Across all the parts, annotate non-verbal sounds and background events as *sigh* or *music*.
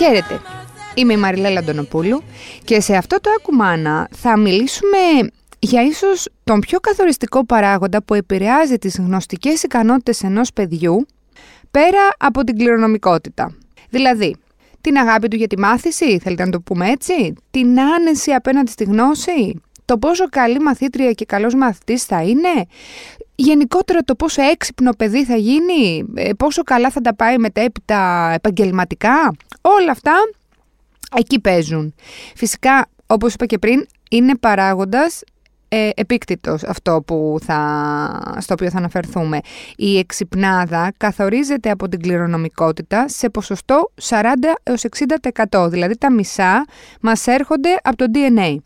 Χαίρετε, είμαι η Μαριλέλα Αντωνοπούλου και σε αυτό το Ακουμάνα θα μιλήσουμε για ίσως τον πιο καθοριστικό παράγοντα που επηρεάζει τις γνωστικές ικανότητες ενός παιδιού πέρα από την κληρονομικότητα. Δηλαδή, την αγάπη του για τη μάθηση, θέλετε να το πούμε έτσι, την άνεση απέναντι στη γνώση, το πόσο καλή μαθήτρια και καλός μαθητής θα είναι, γενικότερα το πόσο έξυπνο παιδί θα γίνει, ε, πόσο καλά θα τα πάει μετέπειτα επαγγελματικά, όλα αυτά εκεί παίζουν. Φυσικά, όπως είπα και πριν, είναι παράγοντας ε, επίκτητος αυτό που θα, στο οποίο θα αναφερθούμε. Η εξυπνάδα καθορίζεται από την κληρονομικότητα σε ποσοστό 40 έως 60%, δηλαδή τα μισά μας έρχονται από το DNA.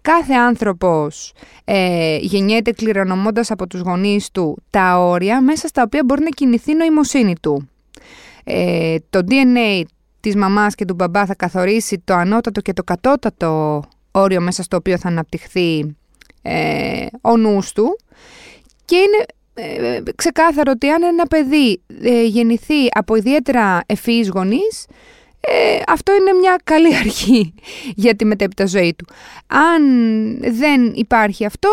Κάθε άνθρωπος ε, γεννιέται κληρονομώντας από τους γονείς του τα όρια μέσα στα οποία μπορεί να κινηθεί η νοημοσύνη του. Ε, το DNA της μαμάς και του μπαμπά θα καθορίσει το ανώτατο και το κατώτατο όριο μέσα στο οποίο θα αναπτυχθεί ε, ο νους του και είναι ε, ξεκάθαρο ότι αν ένα παιδί ε, γεννηθεί από ιδιαίτερα ευφυείς γονείς ε, αυτό είναι μια καλή αρχή για τη μετέπειτα ζωή του. Αν δεν υπάρχει αυτό,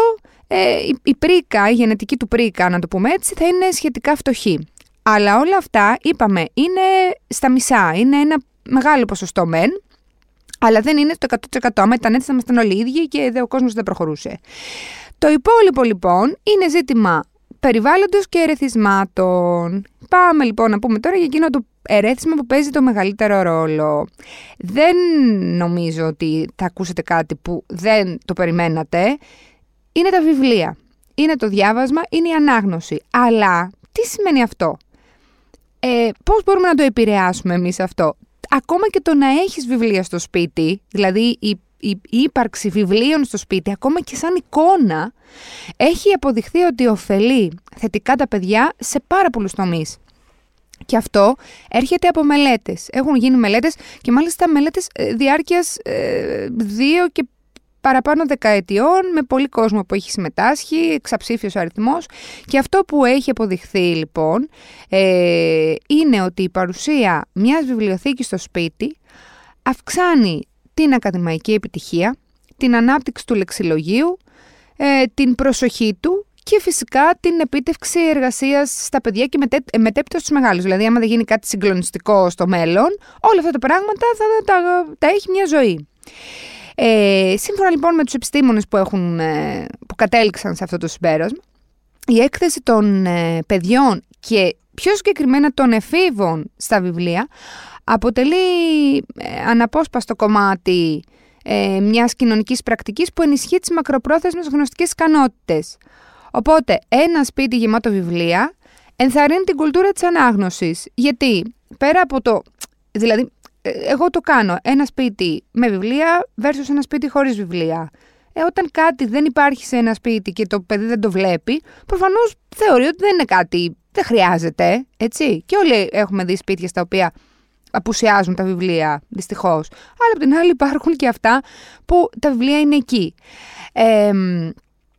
ε, η, πρίκα, η γενετική του πρίκα, να το πούμε έτσι, θα είναι σχετικά φτωχή. Αλλά όλα αυτά, είπαμε, είναι στα μισά, είναι ένα μεγάλο ποσοστό μεν, αλλά δεν είναι στο 100%. Άμα ήταν έτσι θα ήμασταν όλοι οι ίδιοι και ο κόσμος δεν προχωρούσε. Το υπόλοιπο λοιπόν είναι ζήτημα περιβάλλοντος και ερεθισμάτων. Πάμε λοιπόν να πούμε τώρα για εκείνο το ερέθισμα που παίζει το μεγαλύτερο ρόλο. Δεν νομίζω ότι θα ακούσετε κάτι που δεν το περιμένατε. Είναι τα βιβλία. Είναι το διάβασμα, είναι η ανάγνωση. Αλλά τι σημαίνει αυτό; Ε, πώς μπορούμε να το επηρεάσουμε εμείς αυτό; Ακόμα και το να έχεις βιβλία στο σπίτι, δηλαδή η η ύπαρξη βιβλίων στο σπίτι, ακόμα και σαν εικόνα, έχει αποδειχθεί ότι ωφελεί θετικά τα παιδιά σε πάρα πολλούς τομείς. Και αυτό έρχεται από μελέτες. Έχουν γίνει μελέτες και μάλιστα μελέτες ε, διάρκειας ε, δύο και παραπάνω δεκαετιών με πολύ κόσμο που έχει συμμετάσχει, εξαψήφιος αριθμός και αυτό που έχει αποδειχθεί λοιπόν ε, είναι ότι η παρουσία μιας βιβλιοθήκης στο σπίτι αυξάνει την ακαδημαϊκή επιτυχία, την ανάπτυξη του λεξιλογίου, ε, την προσοχή του και φυσικά την επίτευξη εργασίας στα παιδιά και μετέ, ε, μετέπειτα στους μεγάλους. Δηλαδή, άμα δεν γίνει κάτι συγκλονιστικό στο μέλλον, όλα αυτά τα πράγματα θα τα, τα, έχει μια ζωή. Ε, σύμφωνα λοιπόν με τους επιστήμονες που, έχουν, ε, που κατέληξαν σε αυτό το συμπέρασμα, η έκθεση των ε, παιδιών και πιο συγκεκριμένα των εφήβων στα βιβλία αποτελεί ε, αναπόσπαστο κομμάτι ε, μιας κοινωνικής πρακτικής που ενισχύει τις μακροπρόθεσμες γνωστικές ικανότητες. Οπότε, ένα σπίτι γεμάτο βιβλία ενθαρρύνει την κουλτούρα της ανάγνωσης. Γιατί, πέρα από το... Δηλαδή, ε, εγώ το κάνω. Ένα σπίτι με βιβλία versus ένα σπίτι χωρίς βιβλία. Ε, όταν κάτι δεν υπάρχει σε ένα σπίτι και το παιδί δεν το βλέπει, προφανώς θεωρεί ότι δεν είναι κάτι, δεν χρειάζεται, έτσι. Και όλοι έχουμε δει σπίτια στα οποία απουσιάζουν τα βιβλία, δυστυχώς. Αλλά από την άλλη υπάρχουν και αυτά που τα βιβλία είναι εκεί.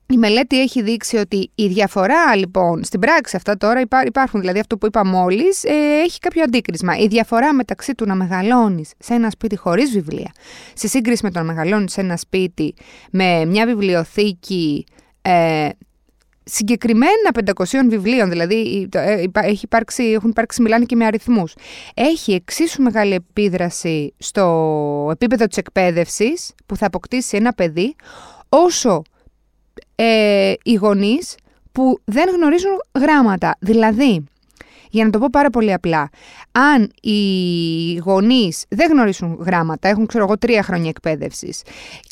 η μελέτη έχει δείξει ότι η διαφορά λοιπόν στην πράξη αυτά τώρα υπάρχουν, δηλαδή αυτό που είπα μόλις, ε, έχει κάποιο αντίκρισμα. Η διαφορά μεταξύ του να μεγαλώνεις σε ένα σπίτι χωρίς βιβλία, σε σύγκριση με το να μεγαλώνεις σε ένα σπίτι με μια βιβλιοθήκη ε, συγκεκριμένα 500 βιβλίων, δηλαδή ε, έχει υπάρξει, έχουν υπάρξει, μιλάνε και με αριθμούς, έχει εξίσου μεγάλη επίδραση στο επίπεδο της εκπαίδευσης που θα αποκτήσει ένα παιδί, όσο ε, οι γονείς που δεν γνωρίζουν γράμματα. Δηλαδή, για να το πω πάρα πολύ απλά, αν οι γονείς δεν γνωρίζουν γράμματα, έχουν ξέρω εγώ τρία χρόνια εκπαίδευσης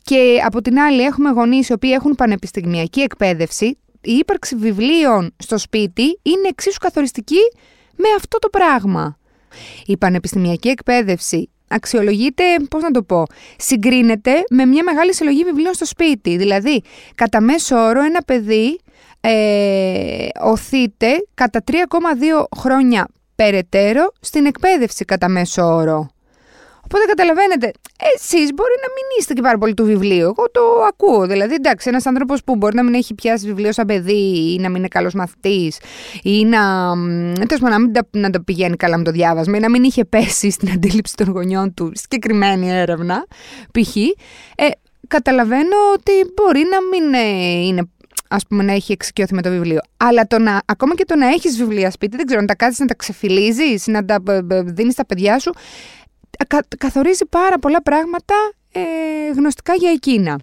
και από την άλλη έχουμε γονείς οι οποίοι έχουν πανεπιστημιακή εκπαίδευση, η ύπαρξη βιβλίων στο σπίτι είναι εξίσου καθοριστική με αυτό το πράγμα. Η πανεπιστημιακή εκπαίδευση αξιολογείται, πώς να το πω, συγκρίνεται με μια μεγάλη συλλογή βιβλίων στο σπίτι. Δηλαδή, κατά μέσο όρο ένα παιδί ε, οθείται κατά 3,2 χρόνια περαιτέρω στην εκπαίδευση κατά μέσο όρο. Οπότε καταλαβαίνετε, εσείς μπορεί να μην είστε και πάρα πολύ του βιβλίου. Εγώ το ακούω. Δηλαδή, εντάξει, ένας άνθρωπος που μπορεί να μην έχει πιάσει βιβλίο σαν παιδί ή να μην είναι καλός μαθητής ή να, να μην να το πηγαίνει καλά με το διάβασμα ή να μην είχε πέσει στην αντίληψη των γονιών του συγκεκριμένη έρευνα, π.χ. Ε, καταλαβαίνω ότι μπορεί να μην ε, είναι ας πούμε, να έχει εξοικειωθεί με το βιβλίο. Αλλά το να, ακόμα και το να έχεις βιβλία σπίτι, δεν ξέρω, να τα κάτσει να τα ξεφυλίζεις, να τα δίνεις στα παιδιά σου, καθορίζει πάρα πολλά πράγματα ε, γνωστικά για εκείνα.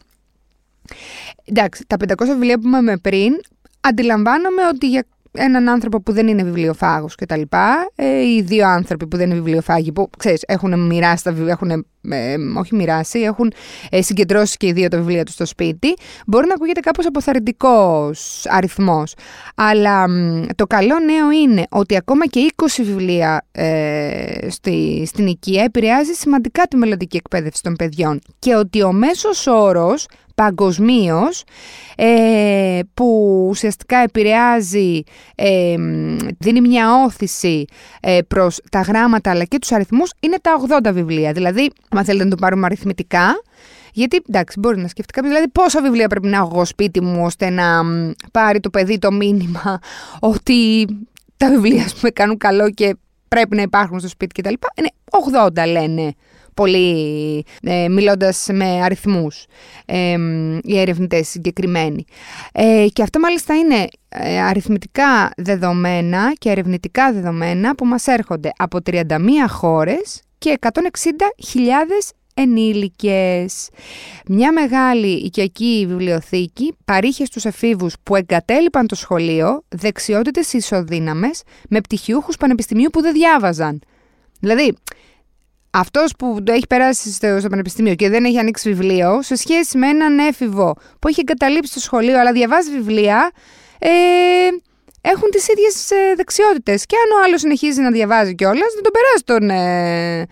Εντάξει, τα 500 βιβλία που είπαμε πριν, αντιλαμβάνομαι ότι για έναν άνθρωπο που δεν είναι βιβλιοφάγος και τα λοιπά, ε, οι δύο άνθρωποι που δεν είναι βιβλιοφάγοι, που ξέρεις, έχουν μοιράσει τα βιβλία, έχουν, ε, όχι μοιράσει, έχουν ε, συγκεντρώσει και οι δύο τα βιβλία τους στο σπίτι, μπορεί να ακούγεται κάπως αποθαρρυντικός αριθμός. Αλλά το καλό νέο είναι ότι ακόμα και 20 βιβλία ε, στη, στην οικία επηρεάζει σημαντικά τη μελλοντική εκπαίδευση των παιδιών και ότι ο μέσος όρος παγκοσμίως, ε, που ουσιαστικά επηρεάζει, ε, δίνει μια όθηση ε, προς τα γράμματα αλλά και τους αριθμούς, είναι τα 80 βιβλία. Δηλαδή, αν θέλετε να το πάρουμε αριθμητικά, γιατί εντάξει, μπορεί να σκεφτεί κάποιος, δηλαδή πόσα βιβλία πρέπει να έχω σπίτι μου ώστε να πάρει το παιδί το μήνυμα *laughs* ότι τα βιβλία, ας πούμε, κάνουν καλό και πρέπει να υπάρχουν στο σπίτι κτλ. Είναι 80 λένε πολύ ε, μιλώντας με αριθμούς ε, οι ερευνητές συγκεκριμένοι. Ε, και αυτό μάλιστα είναι ε, αριθμητικά δεδομένα και ερευνητικά δεδομένα που μας έρχονται από 31 χώρες και 160.000 ενήλικες. Μια μεγάλη οικιακή βιβλιοθήκη παρήχε στους εφήβους που εγκατέλειπαν το σχολείο δεξιότητες ισοδύναμες με πτυχιούχους πανεπιστημίου που δεν διάβαζαν. Δηλαδή, αυτός που το έχει περάσει στο, στο πανεπιστήμιο και δεν έχει ανοίξει βιβλίο, σε σχέση με έναν έφηβο που έχει εγκαταλείψει το σχολείο αλλά διαβάζει βιβλία, ε, έχουν τις ίδιες ε, δεξιότητες. Και αν ο άλλος συνεχίζει να διαβάζει κιόλας, δεν τον περάσει τον, ε,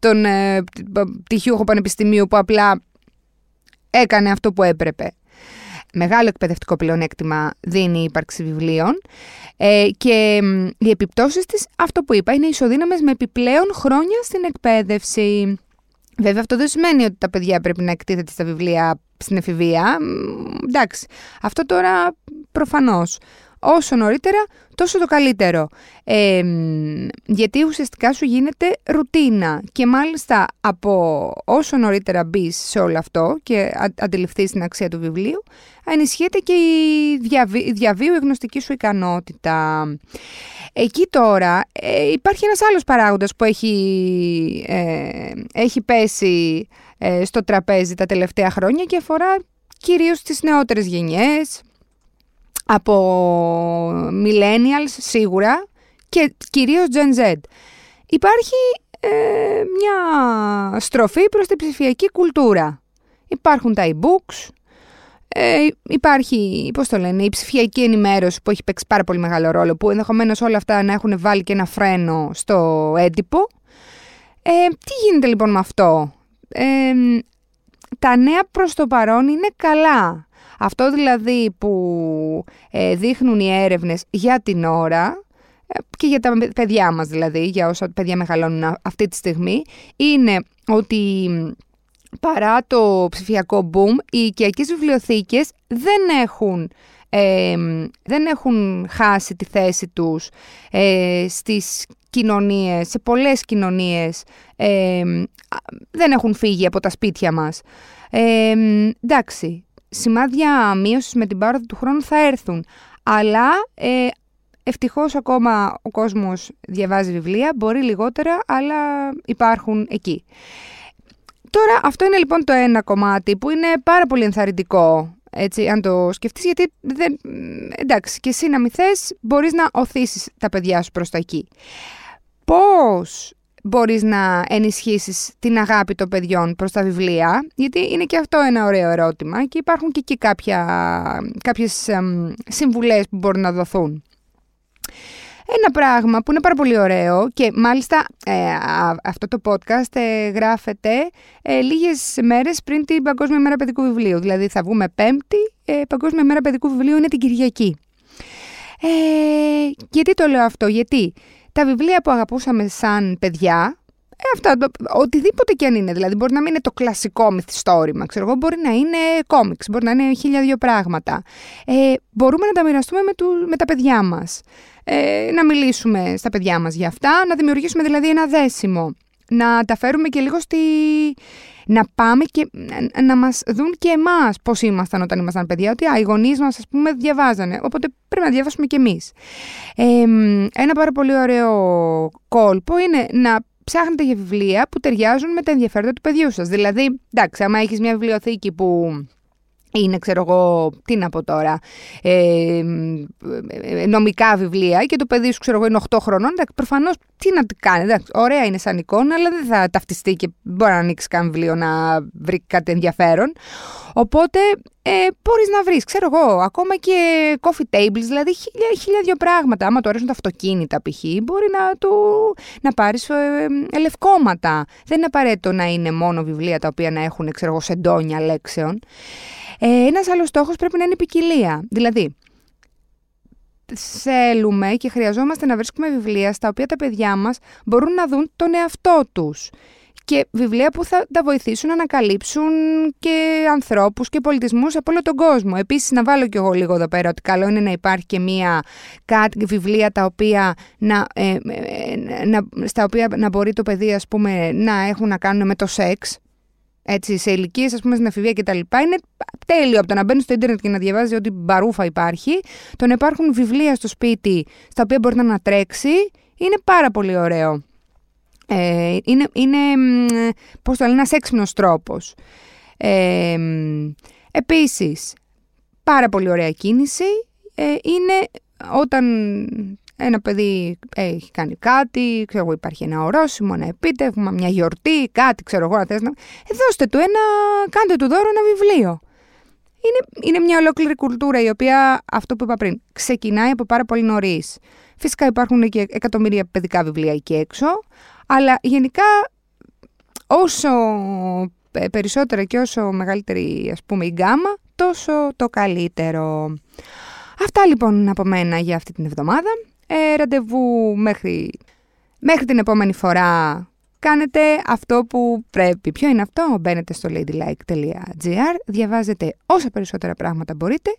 τον ε, πτυχιούχο πανεπιστημίου που απλά έκανε αυτό που έπρεπε μεγάλο εκπαιδευτικό πλεονέκτημα δίνει η ύπαρξη βιβλίων ε, και οι επιπτώσεις της, αυτό που είπα, είναι ισοδύναμες με επιπλέον χρόνια στην εκπαίδευση. Βέβαια αυτό δεν σημαίνει ότι τα παιδιά πρέπει να εκτίθεται στα βιβλία στην εφηβεία. Εντάξει, αυτό τώρα προφανώς όσο νωρίτερα τόσο το καλύτερο. Ε, γιατί ουσιαστικά σου γίνεται ρουτίνα και μάλιστα από όσο νωρίτερα μπεις σε όλο αυτό και αντιληφθείς την αξία του βιβλίου, ενισχύεται και η διαβί, διαβίου η γνωστική σου ικανότητα. Εκεί τώρα ε, υπάρχει ένας άλλος παράγοντας που έχει, ε, έχει πέσει ε, στο τραπέζι τα τελευταία χρόνια και αφορά κυρίως τις νεότερες γενιές, από millennials σίγουρα και κυρίως Gen Z. Υπάρχει ε, μια στροφή προς την ψηφιακή κουλτούρα. Υπάρχουν τα e-books, ε, υπάρχει, πώς το λένε, η ψηφιακή ενημέρωση που έχει παίξει πάρα πολύ μεγάλο ρόλο, που ενδεχομένως όλα αυτά να έχουν βάλει και ένα φρένο στο έντυπο. Ε, τι γίνεται λοιπόν με αυτό; Ε, τα νέα προς το παρόν είναι καλά. Αυτό δηλαδή που ε, δείχνουν οι έρευνες για την ώρα ε, και για τα παιδιά μας δηλαδή, για όσα παιδιά μεγαλώνουν αυτή τη στιγμή, είναι ότι παρά το ψηφιακό boom, οι οικιακές βιβλιοθήκες δεν έχουν, δεν έχουν χάσει τη θέση τους ε, στις κοινωνίες, σε πολλές κοινωνίες, δεν έχουν φύγει από τα σπίτια μας. εντάξει, σημάδια μείωσης με την πάροδο του χρόνου θα έρθουν. Αλλά ε, ευτυχώς ακόμα ο κόσμος διαβάζει βιβλία, μπορεί λιγότερα, αλλά υπάρχουν εκεί. Τώρα αυτό είναι λοιπόν το ένα κομμάτι που είναι πάρα πολύ ενθαρρυντικό έτσι, αν το σκεφτείς, γιατί δεν, εντάξει, και εσύ να μην θες, μπορείς να οθήσεις τα παιδιά σου προς τα εκεί. Πώς μπορείς να ενισχύσεις την αγάπη των παιδιών προς τα βιβλία, γιατί είναι και αυτό ένα ωραίο ερώτημα και υπάρχουν και εκεί κάποια, κάποιες συμβουλές που μπορούν να δοθούν. Ένα πράγμα που είναι πάρα πολύ ωραίο και μάλιστα ε, αυτό το podcast ε, γράφεται ε, λίγες μέρες πριν την Παγκόσμια Μέρα Παιδικού Βιβλίου. Δηλαδή θα βγούμε πέμπτη, ε, Παγκόσμια Μέρα Παιδικού Βιβλίου είναι την Κυριακή. Ε, γιατί το λέω αυτό, γιατί τα βιβλία που αγαπούσαμε σαν παιδιά Ε, αυτά, το, οτιδήποτε και αν είναι. Δηλαδή, μπορεί να μην είναι το κλασικό μυθιστόρημα, ξέρω εγώ, μπορεί να είναι κόμιξ, μπορεί να είναι χίλια δύο πράγματα. Ε, μπορούμε να τα μοιραστούμε με, του, με τα παιδιά μας. Ε, να μιλήσουμε στα παιδιά μας για αυτά, να δημιουργήσουμε δηλαδή ένα δέσιμο. Να τα φέρουμε και λίγο στη, να πάμε και να μας δουν και εμάς πώς ήμασταν όταν ήμασταν παιδιά, ότι α, οι γονείς μας ας πούμε διαβάζανε, οπότε πρέπει να διαβάσουμε και εμείς. Ε, ένα πάρα πολύ ωραίο κόλπο είναι να ψάχνετε για βιβλία που ταιριάζουν με τα ενδιαφέροντα του παιδιού σας. Δηλαδή, εντάξει, άμα έχεις μια βιβλιοθήκη που είναι, ξέρω εγώ, τι να πω τώρα, ε, νομικά βιβλία και το παιδί σου, ξέρω εγώ, είναι 8 χρονών. Εντάξει, προφανώς τι να κάνει. Εντάξει, ωραία είναι σαν εικόνα, αλλά δεν θα ταυτιστεί και μπορεί να ανοίξει καν βιβλίο να βρει κάτι ενδιαφέρον. Οπότε ε, μπορείς να βρεις, ξέρω εγώ, ακόμα και coffee tables, δηλαδή χίλια, χίλια δύο πράγματα. Άμα του αρέσουν τα αυτοκίνητα, π.χ., μπορεί να, του, να πάρεις ε, λευκόματα. Δεν είναι απαραίτητο να είναι μόνο βιβλία τα οποία να έχουν, ξέρω εγώ, σεντόνια λέξεων. Ε, Ένας άλλος στόχος πρέπει να είναι η ποικιλία. Δηλαδή, θέλουμε και χρειαζόμαστε να βρίσκουμε βιβλία στα οποία τα παιδιά μας μπορούν να δουν τον εαυτό τους και βιβλία που θα τα βοηθήσουν να ανακαλύψουν και ανθρώπους και πολιτισμούς από όλο τον κόσμο. Επίσης να βάλω κι εγώ λίγο εδώ πέρα ότι καλό είναι να υπάρχει και μία κάτι, βιβλία τα οποία να, ε, ε, να, στα οποία να μπορεί το παιδί ας πούμε, να έχουν να κάνουν με το σεξ έτσι, σε ηλικίες, ας πούμε, στην εφηβεία κτλ. Είναι τέλειο από το να μπαίνεις στο Ιντερνετ και να διαβάζεις ότι μπαρούφα υπάρχει. Το να υπάρχουν βιβλία στο σπίτι στα οποία μπορεί να ανατρέξει είναι πάρα πολύ ωραίο. Ε, είναι, είναι πώς το λένε, ένας έξυπνος τρόπος. Ε, επίσης, πάρα πολύ ωραία κίνηση ε, είναι όταν ένα παιδί έχει κάνει κάτι, ξέρω εγώ, υπάρχει ένα ορόσημο, ένα επίτευγμα, μια γιορτή, κάτι, ξέρω εγώ, να θες να... Ε, δώστε του ένα, κάντε του δώρο ένα βιβλίο. Είναι, είναι μια ολόκληρη κουλτούρα η οποία, αυτό που είπα πριν, ξεκινάει από πάρα πολύ νωρίς. Φυσικά υπάρχουν και εκατομμύρια παιδικά βιβλία εκεί έξω, αλλά γενικά όσο περισσότερα και όσο μεγαλύτερη ας πούμε η γκάμα, τόσο το καλύτερο. Αυτά λοιπόν από μένα για αυτή την εβδομάδα. Ε, ραντεβού μέχρι, μέχρι την επόμενη φορά. Κάνετε αυτό που πρέπει. Ποιο είναι αυτό; Μπαίνετε στο ladylike.gr, διαβάζετε όσα περισσότερα πράγματα μπορείτε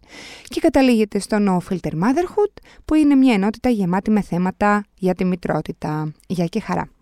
και καταλήγετε στο No Filter Motherhood που είναι μια ενότητα γεμάτη με θέματα για τη μητρότητα. Γεια και χαρά!